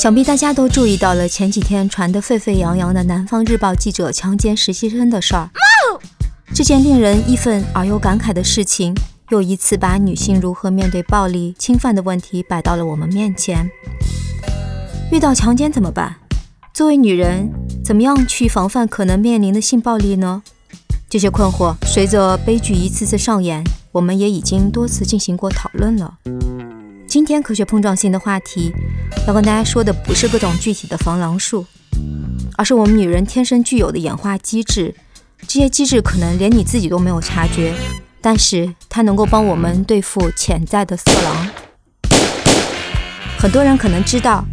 想必大家都注意到了前几天传得沸沸扬扬的《南方日报》记者强奸实习生的事儿。这件令人义愤而又感慨的事情，又一次把女性如何面对暴力侵犯的问题摆到了我们面前。遇到强奸怎么办？作为女人，怎么样去防范可能面临的性暴力呢？这些困惑随着悲剧一次次上演，我们也已经多次进行过讨论了。今天科学碰撞性的话题，要跟大家说的不是各种具体的防狼术，而是我们女人天生具有的演化机制。这些机制可能连你自己都没有察觉，但是它能够帮我们对付潜在的色狼。很多人可能知道，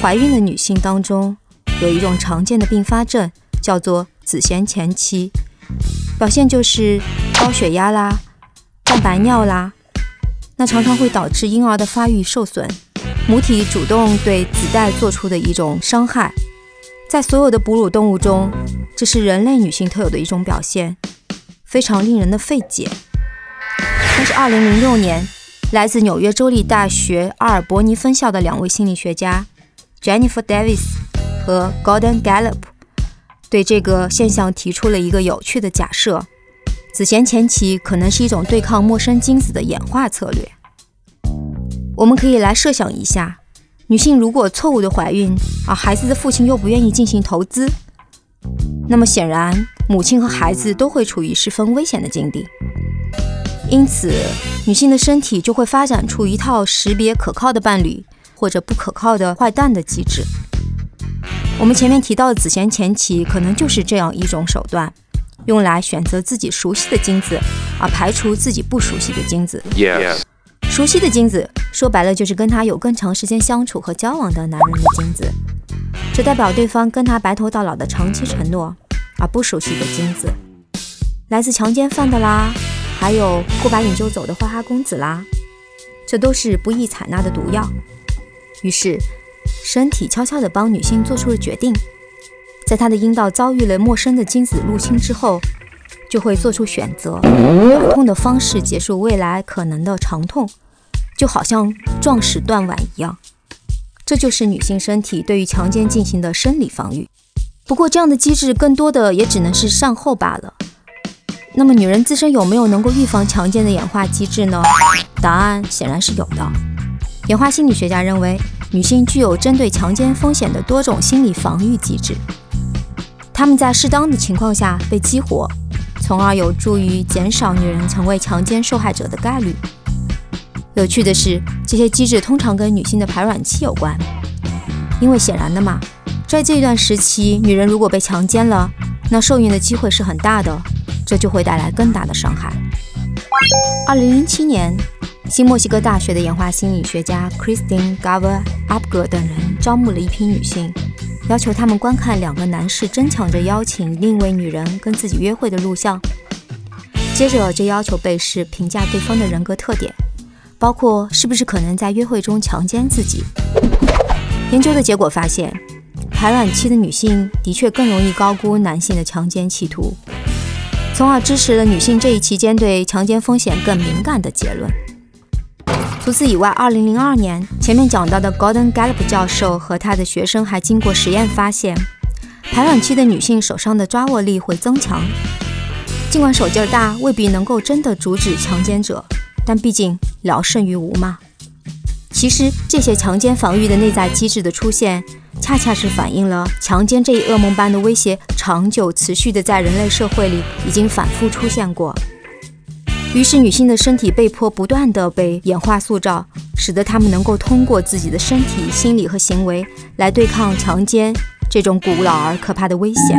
怀孕的女性当中有一种常见的并发症，叫做子痫前期，表现就是高血压啦、蛋白尿啦。那常常会导致婴儿的发育受损，母体主动对子代做出的一种伤害。在所有的哺乳动物中，这是人类女性特有的一种表现，非常令人的费解。但是2006年，来自纽约州立大学阿尔伯尼分校的两位心理学家 Jennifer Davis 和 Gordon Gallup 对这个现象提出了一个有趣的假设。子痫前期可能是一种对抗陌生精子的演化策略。我们可以来设想一下，女性如果错误的怀孕，而孩子的父亲又不愿意进行投资，那么显然母亲和孩子都会处于十分危险的境地。因此，女性的身体就会发展出一套识别可靠的伴侣或者不可靠的坏蛋的机制。我们前面提到的子痫前期，可能就是这样一种手段。用来选择自己熟悉的精子，而排除自己不熟悉的精子。Yes，熟悉的精子说白了就是跟他有更长时间相处和交往的男人的精子，这代表对方跟他白头到老的长期承诺。而不熟悉的精子，来自强奸犯的啦，还有过把瘾就走的花花公子啦，这都是不易采纳的毒药。于是，身体悄悄地帮女性做出了决定。在她的阴道遭遇了陌生的精子入侵之后，就会做出选择，用痛的方式结束未来可能的长痛，就好像壮士断腕一样。这就是女性身体对于强奸进行的生理防御。不过，这样的机制更多的也只能是善后罢了。那么，女人自身有没有能够预防强奸的演化机制呢？答案显然是有的。演化心理学家认为，女性具有针对强奸风险的多种心理防御机制。他们在适当的情况下被激活，从而有助于减少女人成为强奸受害者的概率。有趣的是，这些机制通常跟女性的排卵期有关，因为显然的嘛，在这段时期，女人如果被强奸了，那受孕的机会是很大的，这就会带来更大的伤害。二零零七年，新墨西哥大学的演化心理学家 Christine Gava Abger 等人招募了一批女性。要求他们观看两个男士争抢着邀请另一位女人跟自己约会的录像，接着这要求被试评价对方的人格特点，包括是不是可能在约会中强奸自己。研究的结果发现，排卵期的女性的确更容易高估男性的强奸企图，从而支持了女性这一期间对强奸风险更敏感的结论。除此以外，2002年前面讲到的 Gordon Gallup 教授和他的学生还经过实验发现，排卵期的女性手上的抓握力会增强。尽管手劲儿大未必能够真的阻止强奸者，但毕竟聊胜于无嘛。其实这些强奸防御的内在机制的出现，恰恰是反映了强奸这一噩梦般的威胁长久持续的在人类社会里已经反复出现过。于是，女性的身体被迫不断地被演化塑造，使得她们能够通过自己的身体、心理和行为来对抗强奸这种古老而可怕的危险。